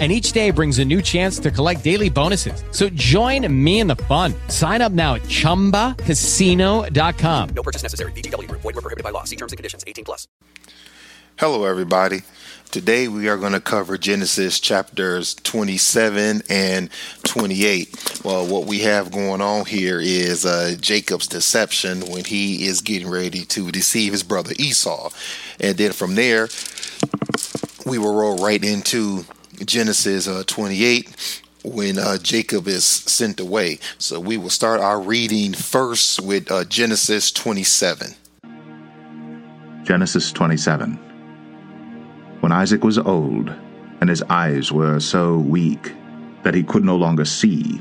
and each day brings a new chance to collect daily bonuses. So join me in the fun. Sign up now at ChumbaCasino.com. No purchase necessary. VGW. Void were prohibited by law. See terms and conditions. 18 plus. Hello, everybody. Today we are going to cover Genesis chapters 27 and 28. Well, what we have going on here is uh, Jacob's deception when he is getting ready to deceive his brother Esau. And then from there, we will roll right into Genesis uh, 28 when uh, Jacob is sent away. So we will start our reading first with uh, Genesis 27. Genesis 27. When Isaac was old, and his eyes were so weak that he could no longer see,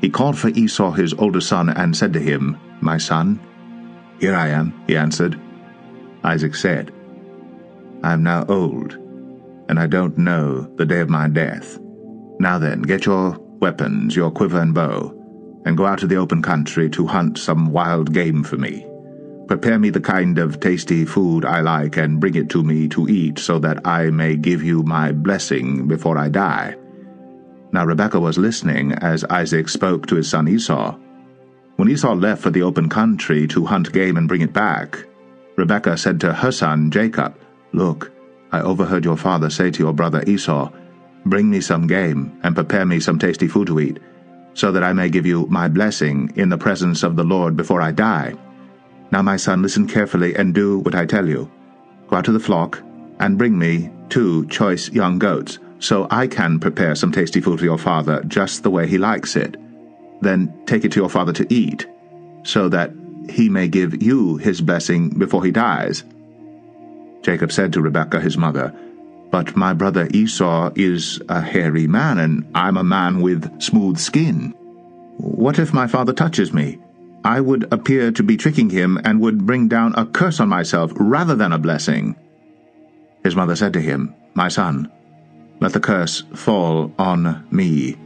he called for Esau his older son and said to him, My son? Here I am, he answered. Isaac said, I am now old and I don't know the day of my death. Now then, get your weapons, your quiver and bow, and go out to the open country to hunt some wild game for me. Prepare me the kind of tasty food I like and bring it to me to eat so that I may give you my blessing before I die. Now Rebekah was listening as Isaac spoke to his son Esau. When Esau left for the open country to hunt game and bring it back, Rebekah said to her son Jacob, Look, I overheard your father say to your brother Esau, Bring me some game, and prepare me some tasty food to eat, so that I may give you my blessing in the presence of the Lord before I die. Now, my son, listen carefully and do what I tell you. Go out to the flock, and bring me two choice young goats, so I can prepare some tasty food for your father just the way he likes it. Then take it to your father to eat, so that he may give you his blessing before he dies. Jacob said to Rebekah his mother, But my brother Esau is a hairy man, and I'm a man with smooth skin. What if my father touches me? I would appear to be tricking him and would bring down a curse on myself rather than a blessing. His mother said to him, My son, let the curse fall on me.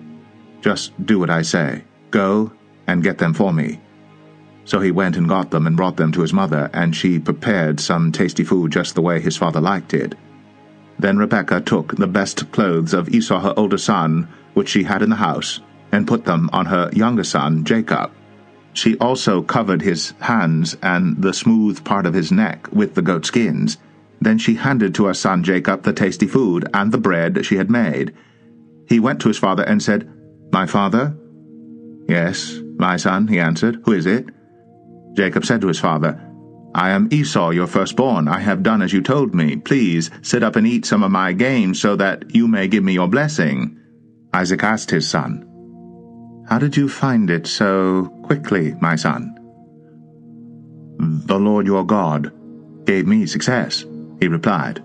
Just do what I say. Go and get them for me. So he went and got them and brought them to his mother, and she prepared some tasty food just the way his father liked it. Then Rebekah took the best clothes of Esau her older son, which she had in the house, and put them on her younger son Jacob. She also covered his hands and the smooth part of his neck with the goat skins. Then she handed to her son Jacob the tasty food and the bread she had made. He went to his father and said, My father? Yes, my son, he answered. Who is it? Jacob said to his father, I am Esau, your firstborn. I have done as you told me. Please sit up and eat some of my game so that you may give me your blessing. Isaac asked his son, How did you find it so quickly, my son? The Lord your God gave me success, he replied.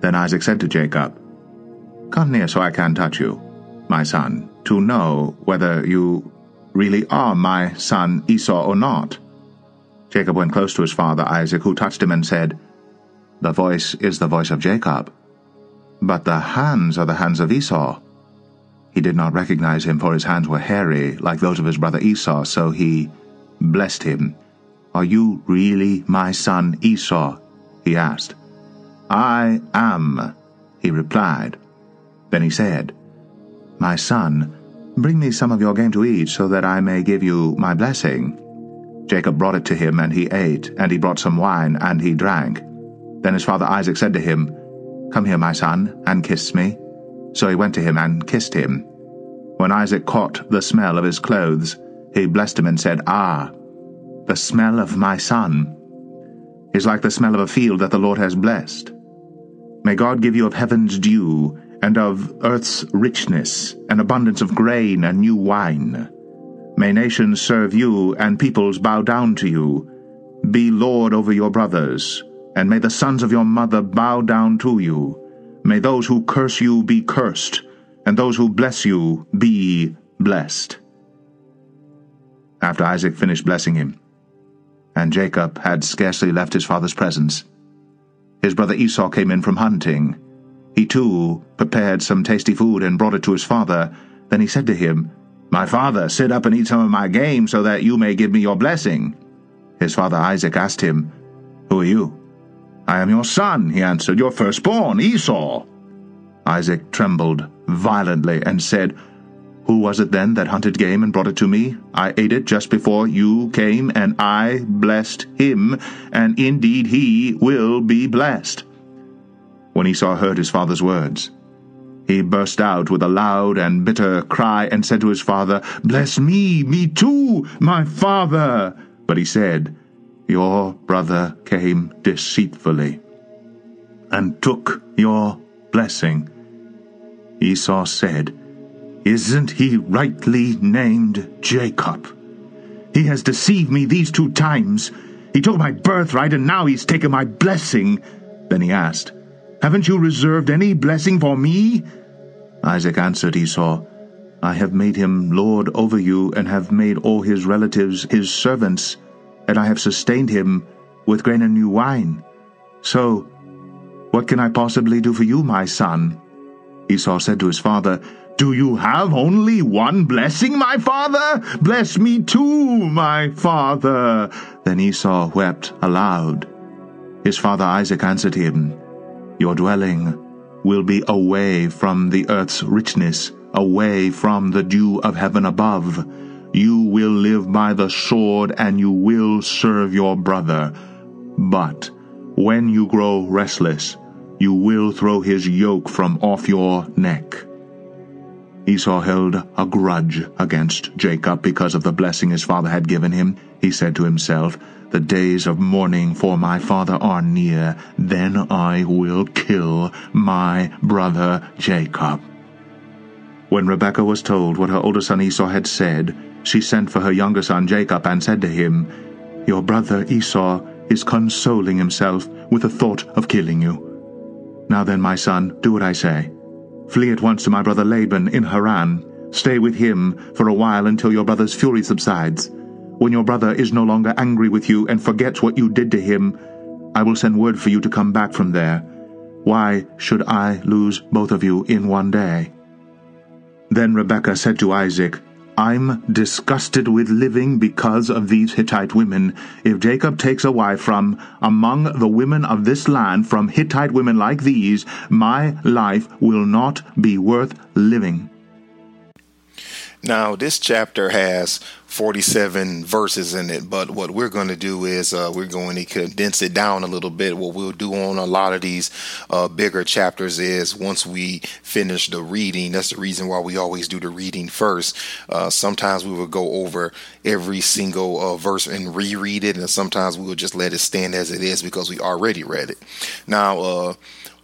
Then Isaac said to Jacob, Come near so I can touch you, my son, to know whether you really are my son Esau or not. Jacob went close to his father Isaac, who touched him and said, The voice is the voice of Jacob, but the hands are the hands of Esau. He did not recognize him, for his hands were hairy, like those of his brother Esau, so he blessed him. Are you really my son Esau? he asked. I am, he replied. Then he said, My son, bring me some of your game to eat, so that I may give you my blessing. Jacob brought it to him, and he ate, and he brought some wine, and he drank. Then his father Isaac said to him, Come here, my son, and kiss me. So he went to him and kissed him. When Isaac caught the smell of his clothes, he blessed him and said, Ah, the smell of my son is like the smell of a field that the Lord has blessed. May God give you of heaven's dew, and of earth's richness, an abundance of grain and new wine. May nations serve you, and peoples bow down to you. Be Lord over your brothers, and may the sons of your mother bow down to you. May those who curse you be cursed, and those who bless you be blessed. After Isaac finished blessing him, and Jacob had scarcely left his father's presence, his brother Esau came in from hunting. He too prepared some tasty food and brought it to his father. Then he said to him, My father, sit up and eat some of my game so that you may give me your blessing. His father Isaac asked him, Who are you? I am your son, he answered, your firstborn, Esau. Isaac trembled violently and said, Who was it then that hunted game and brought it to me? I ate it just before you came, and I blessed him, and indeed he will be blessed. When Esau heard his father's words, he burst out with a loud and bitter cry and said to his father, Bless me, me too, my father. But he said, Your brother came deceitfully and took your blessing. Esau said, Isn't he rightly named Jacob? He has deceived me these two times. He took my birthright, and now he's taken my blessing. Then he asked, Haven't you reserved any blessing for me? Isaac answered Esau, I have made him lord over you, and have made all his relatives his servants, and I have sustained him with grain and new wine. So, what can I possibly do for you, my son? Esau said to his father, Do you have only one blessing, my father? Bless me too, my father. Then Esau wept aloud. His father Isaac answered him, Your dwelling will be away from the earth's richness, away from the dew of heaven above. You will live by the sword, and you will serve your brother. But when you grow restless, you will throw his yoke from off your neck. Esau held a grudge against Jacob because of the blessing his father had given him. He said to himself, The days of mourning for my father are near. Then I will kill my brother Jacob. When Rebekah was told what her older son Esau had said, she sent for her younger son Jacob and said to him, Your brother Esau is consoling himself with the thought of killing you. Now then, my son, do what I say. Flee at once to my brother Laban in Haran. Stay with him for a while until your brother's fury subsides. When your brother is no longer angry with you and forgets what you did to him, I will send word for you to come back from there. Why should I lose both of you in one day? Then Rebekah said to Isaac, I'm disgusted with living because of these Hittite women. If Jacob takes a wife from among the women of this land, from Hittite women like these, my life will not be worth living. Now, this chapter has 47 verses in it, but what we're going to do is uh, we're going to condense it down a little bit. What we'll do on a lot of these uh, bigger chapters is once we finish the reading, that's the reason why we always do the reading first. Uh, sometimes we will go over every single uh, verse and reread it, and sometimes we will just let it stand as it is because we already read it. Now, uh,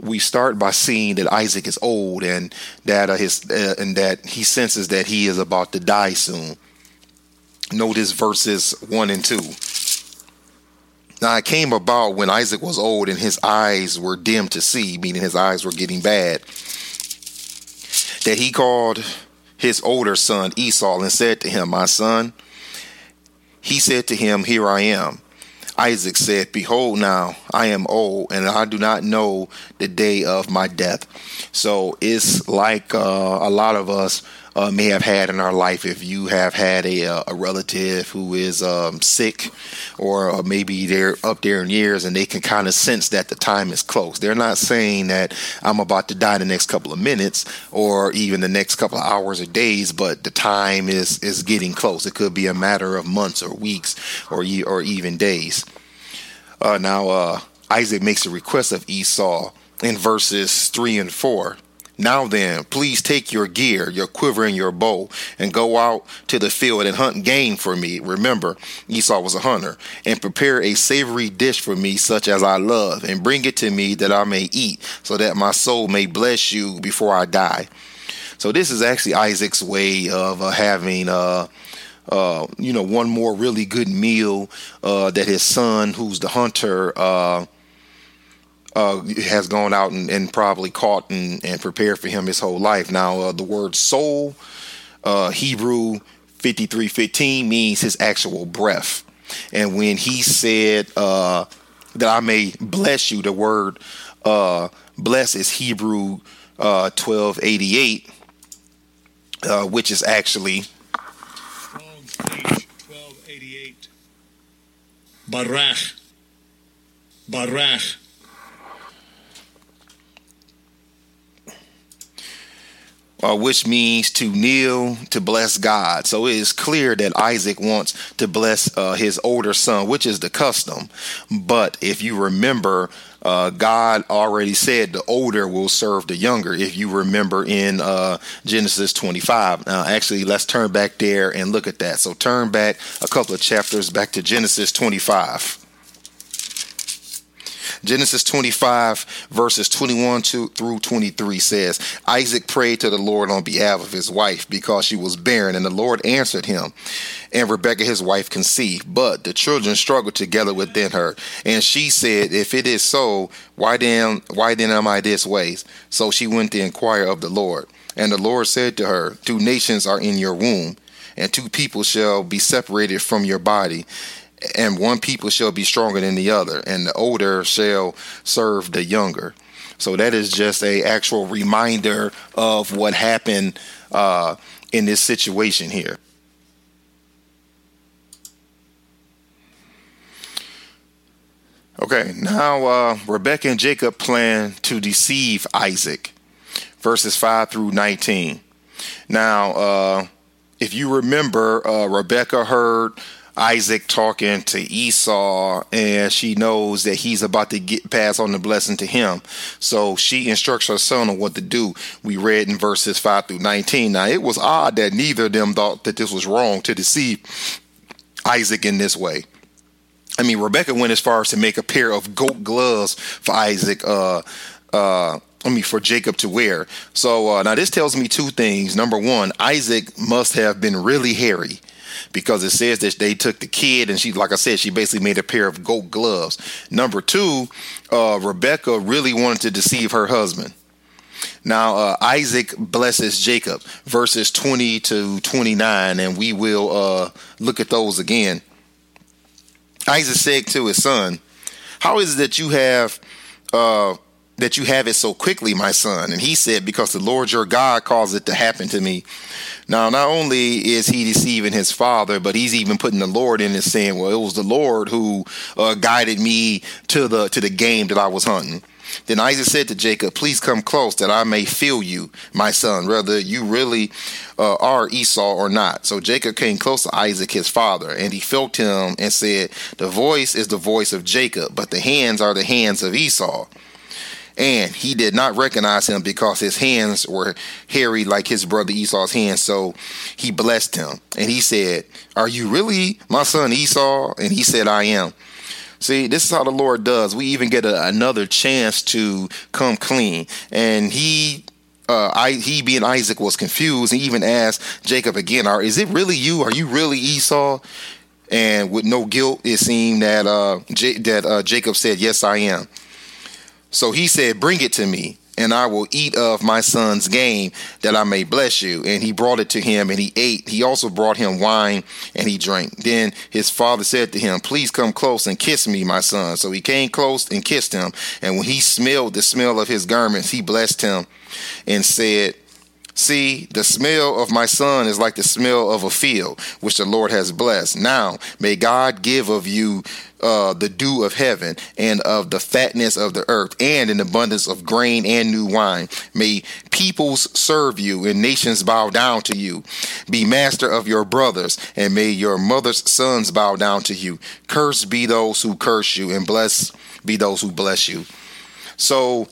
we start by seeing that Isaac is old and that uh, his uh, and that he senses that he is about to die soon. Notice verses one and two. Now it came about when Isaac was old and his eyes were dim to see, meaning his eyes were getting bad, that he called his older son Esau and said to him, My son, he said to him, Here I am. Isaac said, Behold, now I am old, and I do not know the day of my death. So it's like uh, a lot of us uh, may have had in our life if you have had a, uh, a relative who is um, sick or uh, maybe they're up there in years and they can kind of sense that the time is close. They're not saying that I'm about to die the next couple of minutes or even the next couple of hours or days, but the time is is getting close. It could be a matter of months or weeks or or even days. Uh, now uh, Isaac makes a request of Esau in verses three and four. Now then, please take your gear, your quiver, and your bow, and go out to the field and hunt game for me. Remember, Esau was a hunter, and prepare a savory dish for me, such as I love, and bring it to me that I may eat, so that my soul may bless you before I die. So this is actually Isaac's way of uh, having. Uh, uh, you know, one more really good meal uh, that his son, who's the hunter, uh, has gone out and, and probably caught and, and, prepared for him his whole life. Now, uh, the word soul, uh, Hebrew 5315, means his actual breath. And when he said uh, that I may bless you. The word uh, bless is Hebrew uh, 1288, uh, which is actually Strong's H 1288. Barach. Barach. Uh, which means to kneel to bless God. So it is clear that Isaac wants to bless uh, his older son, which is the custom. But if you remember, uh, God already said the older will serve the younger. If you remember in uh, Genesis 25. Now, actually, let's turn back there and look at that. So turn back a couple of chapters back to Genesis 25. Genesis 25, verses 21 to, through 23 says, Isaac prayed to the Lord on behalf of his wife because she was barren, and the Lord answered him. And Rebekah, his wife, conceived. But the children struggled together within her. And she said, If it is so, why then, why then am I this way? So she went to inquire of the Lord. And the Lord said to her, Two nations are in your womb, and two people shall be separated from your body and one people shall be stronger than the other, and the older shall serve the younger. So that is just a actual reminder of what happened uh, in this situation here. Okay, now uh, Rebecca and Jacob plan to deceive Isaac, verses 5 through 19. Now, uh, if you remember, uh, Rebecca heard Isaac talking to Esau, and she knows that he's about to get pass on the blessing to him. So she instructs her son on what to do. We read in verses 5 through 19. Now, it was odd that neither of them thought that this was wrong to deceive Isaac in this way. I mean, Rebecca went as far as to make a pair of goat gloves for Isaac. Uh, uh, I mean, for Jacob to wear. So uh, now this tells me two things. Number one, Isaac must have been really hairy because it says that they took the kid and she, like I said, she basically made a pair of goat gloves. Number two, uh, Rebecca really wanted to deceive her husband. Now, uh, Isaac blesses Jacob, verses 20 to 29, and we will uh, look at those again. Isaac said to his son, How is it that you have uh, that you have it so quickly, my son? And he said, Because the Lord your God caused it to happen to me. Now, not only is he deceiving his father, but he's even putting the Lord in and saying, Well, it was the Lord who uh, guided me to the to the game that I was hunting. Then Isaac said to Jacob, Please come close that I may feel you, my son, whether you really uh, are Esau or not. So Jacob came close to Isaac, his father, and he felt him and said, The voice is the voice of Jacob, but the hands are the hands of Esau. And he did not recognize him because his hands were hairy like his brother Esau's hands. So he blessed him. And he said, Are you really my son Esau? And he said, I am. See, this is how the Lord does. We even get a, another chance to come clean. And he uh, I, he being Isaac was confused and even asked Jacob again, "Are is it really you? Are you really Esau?" And with no guilt, it seemed that uh, J- that uh, Jacob said, "Yes, I am." So he said, "Bring it to me." And I will eat of my son's game that I may bless you. And he brought it to him and he ate. He also brought him wine and he drank. Then his father said to him, Please come close and kiss me, my son. So he came close and kissed him. And when he smelled the smell of his garments, he blessed him and said, See, the smell of my son is like the smell of a field, which the Lord has blessed. Now, may God give of you uh, the dew of heaven and of the fatness of the earth and an abundance of grain and new wine. May peoples serve you and nations bow down to you. Be master of your brothers and may your mother's sons bow down to you. Cursed be those who curse you and blessed be those who bless you. So,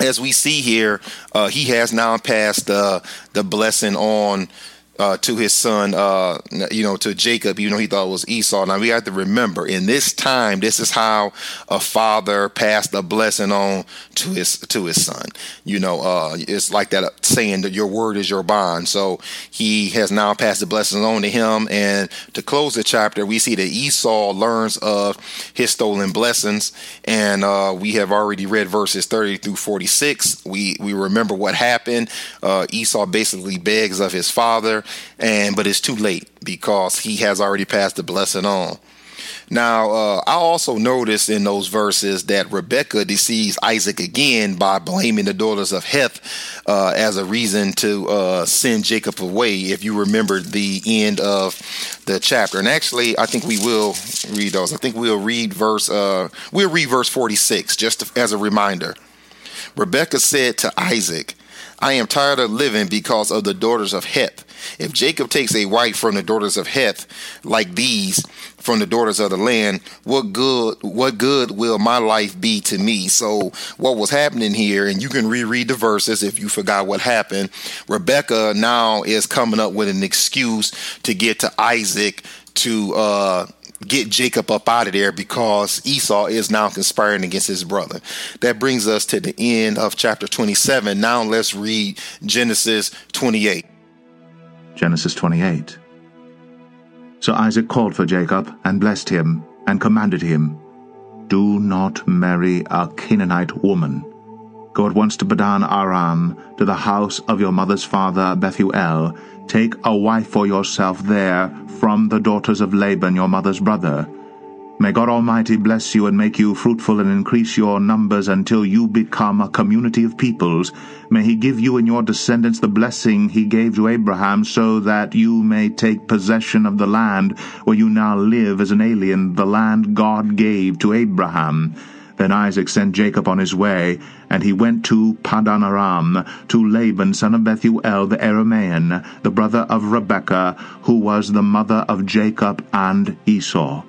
as we see here, uh, he has now passed the the blessing on uh, to his son, uh, you know, to Jacob, even though he thought it was Esau. Now we have to remember, in this time, this is how a father passed a blessing on to his to his son. You know, uh, it's like that saying that your word is your bond. So he has now passed the blessing on to him. And to close the chapter, we see that Esau learns of his stolen blessings, and uh, we have already read verses thirty through forty six. We we remember what happened. Uh, Esau basically begs of his father and but it's too late because he has already passed the blessing on. Now, uh, I also noticed in those verses that Rebecca deceives Isaac again by blaming the daughters of Heth uh, as a reason to uh, send Jacob away. If you remember the end of the chapter, and actually, I think we will read those. I think we'll read verse. Uh, we'll read verse forty-six just as a reminder. Rebecca said to Isaac, "I am tired of living because of the daughters of Heth." If Jacob takes a wife from the daughters of Heth, like these from the daughters of the land, what good what good will my life be to me? So what was happening here, and you can reread the verses if you forgot what happened. Rebecca now is coming up with an excuse to get to Isaac to uh get Jacob up out of there because Esau is now conspiring against his brother. That brings us to the end of chapter 27. Now let's read Genesis 28. Genesis 28. So Isaac called for Jacob and blessed him and commanded him, Do not marry a Canaanite woman. Go at once to Padan Aram, to the house of your mother's father Bethuel. Take a wife for yourself there from the daughters of Laban your mother's brother May God Almighty bless you and make you fruitful and increase your numbers until you become a community of peoples. May He give you and your descendants the blessing He gave to Abraham, so that you may take possession of the land where you now live as an alien, the land God gave to Abraham. Then Isaac sent Jacob on his way, and he went to Padan Aram, to Laban son of Bethuel the Aramean, the brother of Rebekah, who was the mother of Jacob and Esau.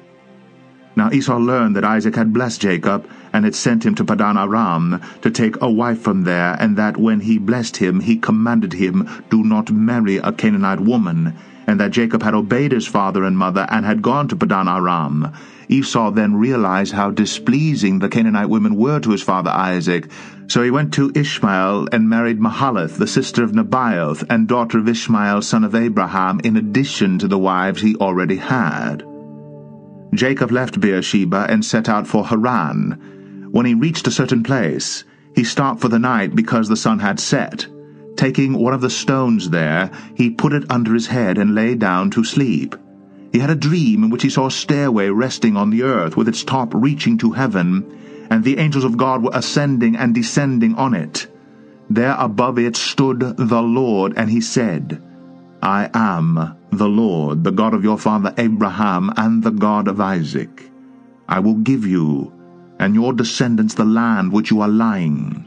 Now Esau learned that Isaac had blessed Jacob, and had sent him to Padan Aram to take a wife from there, and that when he blessed him, he commanded him, Do not marry a Canaanite woman, and that Jacob had obeyed his father and mother, and had gone to Padan Aram. Esau then realized how displeasing the Canaanite women were to his father Isaac, so he went to Ishmael and married Mahalath, the sister of Nebaioth, and daughter of Ishmael son of Abraham, in addition to the wives he already had. Jacob left Beersheba and set out for Haran. When he reached a certain place, he stopped for the night because the sun had set. Taking one of the stones there, he put it under his head and lay down to sleep. He had a dream in which he saw a stairway resting on the earth with its top reaching to heaven, and the angels of God were ascending and descending on it. There above it stood the Lord, and he said, I am the Lord, the God of your father Abraham, and the God of Isaac. I will give you and your descendants the land which you are lying.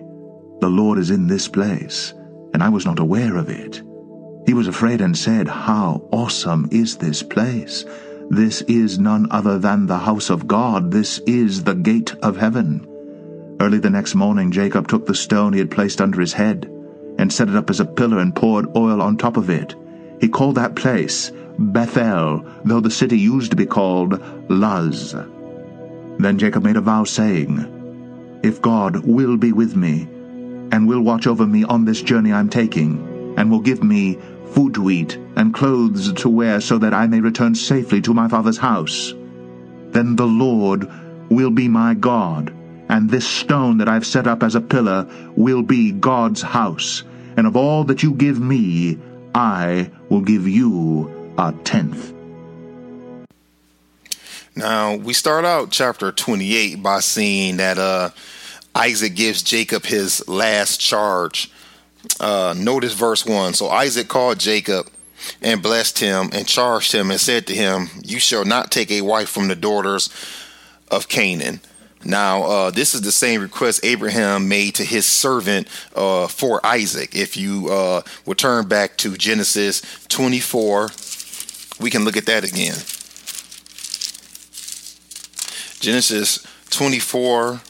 the Lord is in this place, and I was not aware of it. He was afraid and said, How awesome is this place! This is none other than the house of God. This is the gate of heaven. Early the next morning, Jacob took the stone he had placed under his head and set it up as a pillar and poured oil on top of it. He called that place Bethel, though the city used to be called Luz. Then Jacob made a vow, saying, If God will be with me, and will watch over me on this journey I'm taking, and will give me food to eat, and clothes to wear, so that I may return safely to my father's house. Then the Lord will be my God, and this stone that I've set up as a pillar will be God's house, and of all that you give me, I will give you a tenth. Now, we start out chapter 28 by seeing that uh, Isaac gives Jacob his last charge uh, notice verse 1. So Isaac called Jacob and blessed him and charged him and said to him, You shall not take a wife from the daughters of Canaan. Now, uh, this is the same request Abraham made to his servant uh, for Isaac. If you uh, will turn back to Genesis 24, we can look at that again. Genesis 24,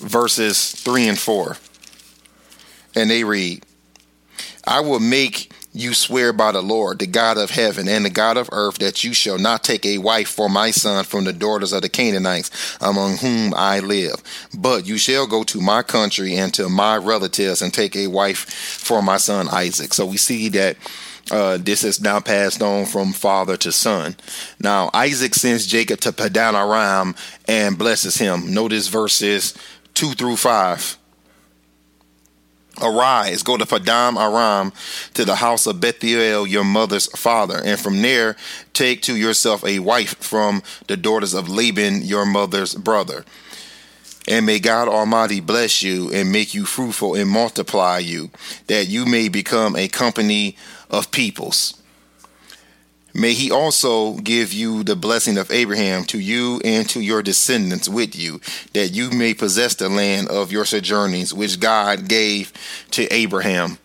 verses 3 and 4 and they read, I will make you swear by the Lord, the God of heaven and the God of earth, that you shall not take a wife for my son from the daughters of the Canaanites among whom I live. But you shall go to my country and to my relatives and take a wife for my son Isaac. So we see that uh, this is now passed on from father to son. Now Isaac sends Jacob to Padan Aram and blesses him. Notice verses two through five. Arise, go to Padan Aram to the house of Bethuel, your mother's father, and from there take to yourself a wife from the daughters of Laban, your mother's brother. And may God Almighty bless you and make you fruitful and multiply you, that you may become a company of peoples. May he also give you the blessing of Abraham to you and to your descendants with you, that you may possess the land of your sojournings, which God gave to Abraham.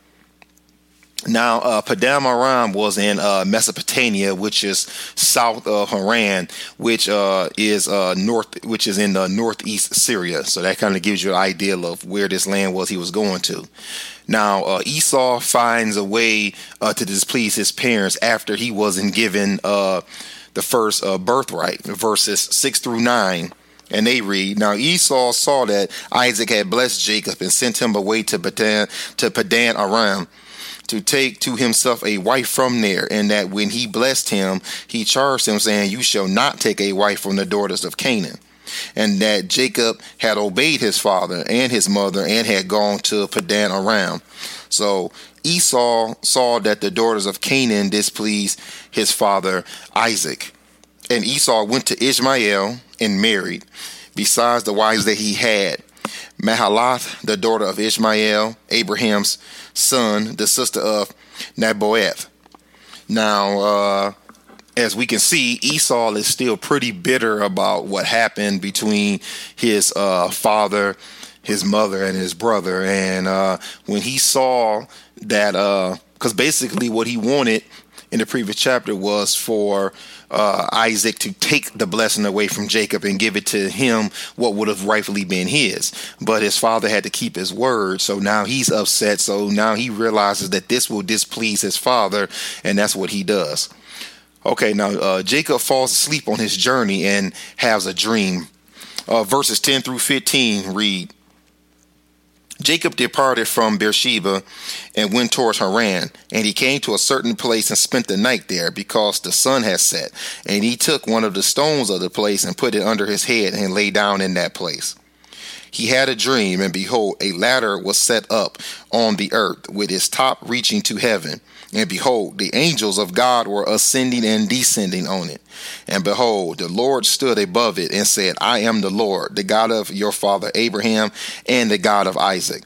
Now, uh, Padan Aram was in uh, Mesopotamia, which is south of Haran, which uh, is uh, north, which is in the northeast Syria. So that kind of gives you an idea of where this land was he was going to. Now, uh, Esau finds a way uh, to displease his parents after he wasn't given the first birthright, verses 6 through 9. And they read, Now Esau saw that Isaac had blessed Jacob and sent him away to Padan, to Padan Aram to take to himself a wife from there, and that when he blessed him, he charged him, saying, You shall not take a wife from the daughters of Canaan and that Jacob had obeyed his father and his mother and had gone to Padan Aram. So Esau saw that the daughters of Canaan displeased his father Isaac. And Esau went to Ishmael and married, besides the wives that he had. Mahalath, the daughter of Ishmael, Abraham's son, the sister of Nebaioth. Now, uh, as we can see, Esau is still pretty bitter about what happened between his uh, father, his mother, and his brother. And uh, when he saw that, because uh, basically what he wanted in the previous chapter was for uh, Isaac to take the blessing away from Jacob and give it to him, what would have rightfully been his. But his father had to keep his word, so now he's upset. So now he realizes that this will displease his father, and that's what he does. Okay, now uh, Jacob falls asleep on his journey and has a dream. Uh, verses 10 through 15 read Jacob departed from Beersheba and went towards Haran, and he came to a certain place and spent the night there because the sun had set. And he took one of the stones of the place and put it under his head and lay down in that place. He had a dream, and behold, a ladder was set up on the earth with its top reaching to heaven and behold, the angels of God were ascending and descending on it. And behold, the Lord stood above it and said, I am the Lord, the God of your father Abraham and the God of Isaac.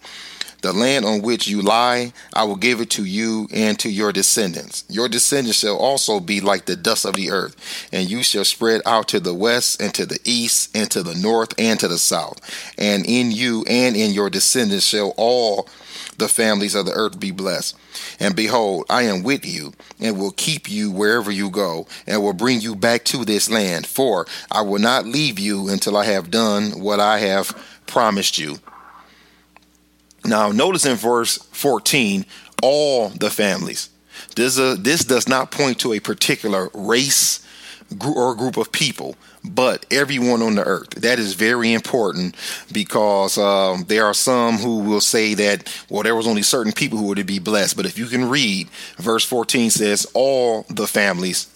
The land on which you lie, I will give it to you and to your descendants. Your descendants shall also be like the dust of the earth, and you shall spread out to the west and to the east and to the north and to the south. And in you and in your descendants shall all the families of the earth be blessed. And behold, I am with you, and will keep you wherever you go, and will bring you back to this land. For I will not leave you until I have done what I have promised you. Now, notice in verse 14, all the families. This, uh, this does not point to a particular race or group of people but everyone on the earth. That is very important because um, there are some who will say that, well, there was only certain people who were to be blessed. But if you can read, verse 14 says, all the families.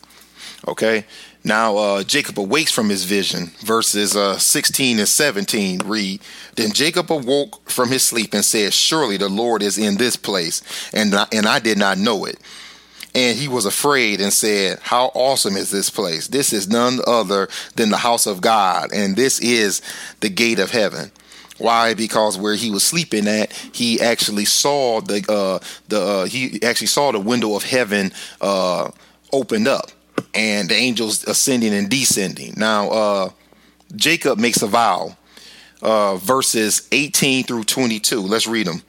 Okay. Now uh, Jacob awakes from his vision. Verses uh, 16 and 17 read, Then Jacob awoke from his sleep and said, Surely the Lord is in this place, and and I did not know it and he was afraid and said, How awesome is this place? This is none other than the house of God, and this is the gate of heaven. Why? Because where he was sleeping at, he actually saw the uh, the uh, he actually saw the window of heaven uh, opened up, and the angels ascending and descending. Now, uh, Jacob makes a vow, uh, verses eighteen through twenty-two. Let's read them.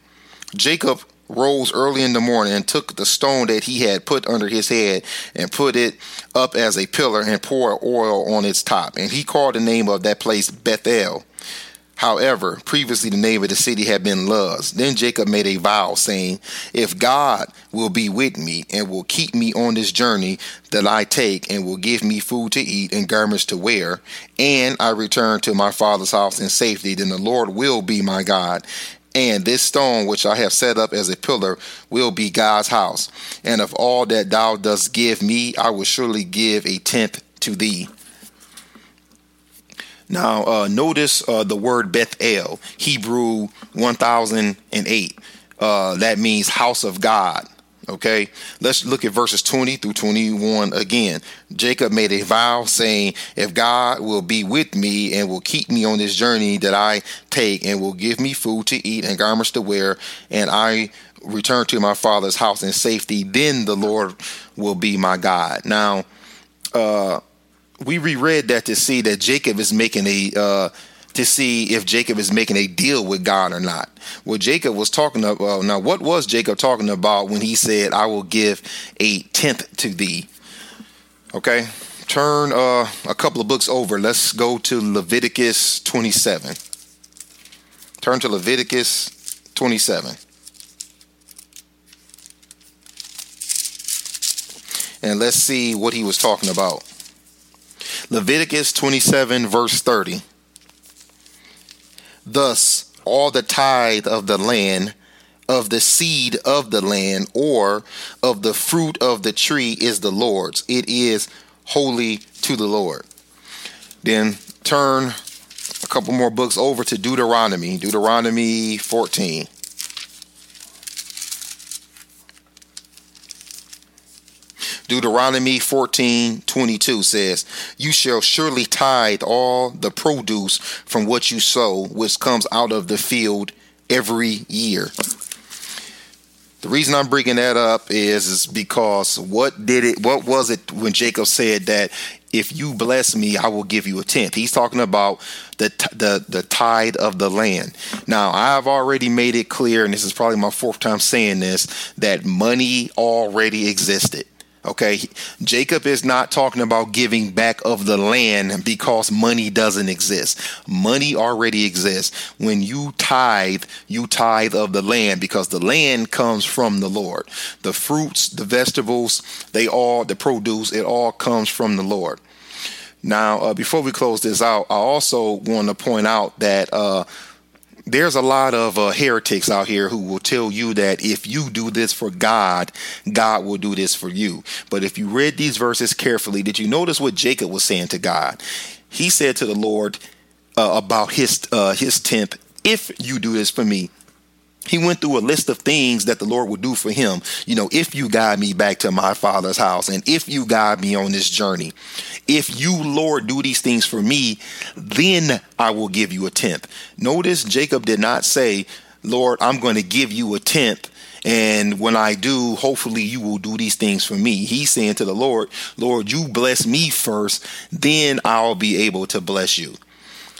Jacob rose early in the morning and took the stone that he had put under his head and put it up as a pillar and poured oil on its top. And he called the name of that place Bethel. However, previously the name of the city had been Luz. Then Jacob made a vow, saying, If God will be with me and will keep me on this journey that I take, and will give me food to eat and garments to wear, and I return to my father's house in safety, then the Lord will be my God. And this stone which I have set up as a pillar will be God's house. And of all that thou dost give me, I will surely give a tenth to thee. Now, uh, notice uh, the word Bethel, Hebrew 1008. Uh, that means house of God. Okay, let's look at verses 20 through 21 again. Jacob made a vow saying, If God will be with me and will keep me on this journey that I take and will give me food to eat and garments to wear, and I return to my father's house in safety, then the Lord will be my God. Now, uh, we reread that to see that Jacob is making a uh, to see if Jacob is making a deal with God or not. Well, Jacob was talking about well, now, what was Jacob talking about when he said, "I will give a tenth to thee"? Okay, turn uh, a couple of books over. Let's go to Leviticus twenty-seven. Turn to Leviticus twenty-seven. And let's see what he was talking about. Leviticus 27, verse 30. Thus, all the tithe of the land, of the seed of the land, or of the fruit of the tree is the Lord's. It is holy to the Lord. Then turn a couple more books over to Deuteronomy, Deuteronomy 14. Deuteronomy 14 22 says, You shall surely tithe all the produce from what you sow, which comes out of the field every year. The reason I'm bringing that up is, is because what did it, what was it when Jacob said that if you bless me, I will give you a tenth. He's talking about the the the tithe of the land. Now, I've already made it clear, and this is probably my fourth time saying this, that money already existed. Okay, Jacob is not talking about giving back of the land because money doesn't exist. Money already exists. When you tithe, you tithe of the land because the land comes from the Lord. The fruits, the vegetables, they all, the produce, it all comes from the Lord. Now, uh, before we close this out, I also want to point out that uh, there's a lot of uh, heretics out here who will tell you that if you do this for God, God will do this for you. But if you read these verses carefully, did you notice what Jacob was saying to God? He said to the Lord uh, about his uh, his tenth, "If you do this for me, he went through a list of things that the Lord would do for him. You know, if you guide me back to my father's house and if you guide me on this journey, if you, Lord, do these things for me, then I will give you a tenth. Notice Jacob did not say, Lord, I'm going to give you a tenth. And when I do, hopefully you will do these things for me. He's saying to the Lord, Lord, you bless me first, then I'll be able to bless you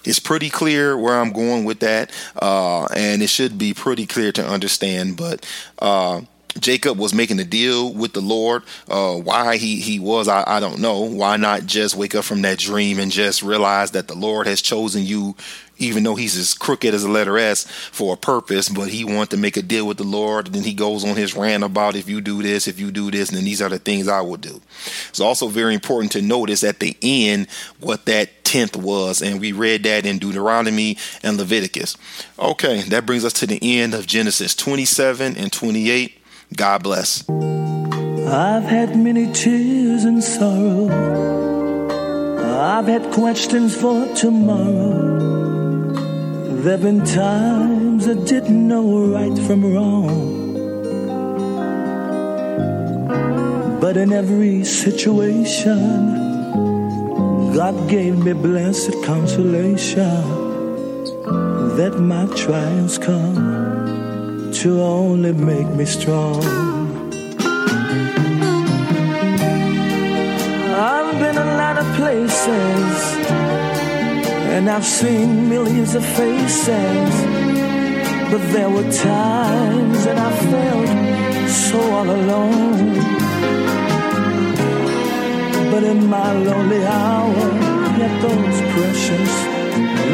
it's pretty clear where I'm going with that, uh, and it should be pretty clear to understand. But uh, Jacob was making a deal with the Lord. Uh, why he he was, I, I don't know. Why not just wake up from that dream and just realize that the Lord has chosen you even though he's as crooked as a letter S for a purpose, but he wanted to make a deal with the Lord. And then he goes on his rant about if you do this, if you do this, and then these are the things I will do. It's also very important to notice at the end what that tenth was, and we read that in Deuteronomy and Leviticus. Okay, that brings us to the end of Genesis 27 and 28. God bless. I've had many tears and sorrow. I've had questions for tomorrow. There've been times I didn't know right from wrong. But in every situation, God gave me blessed consolation that my trials come to only make me strong. I've been a lot of places and I've seen millions of faces, but there were times that I felt so all alone. But in my lonely hour, yet those precious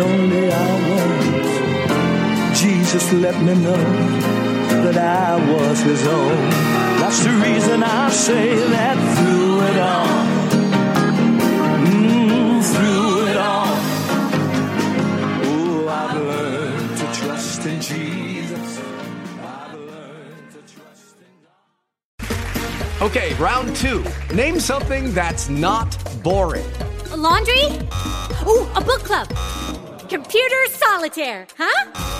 lonely hours just let me know that I was his own. That's the reason I say that through it all. Mm, through it all. Oh, I've learned to trust in Jesus. I've learned to trust in Okay, round two. Name something that's not boring. A laundry? Ooh, a book club. Computer solitaire, huh?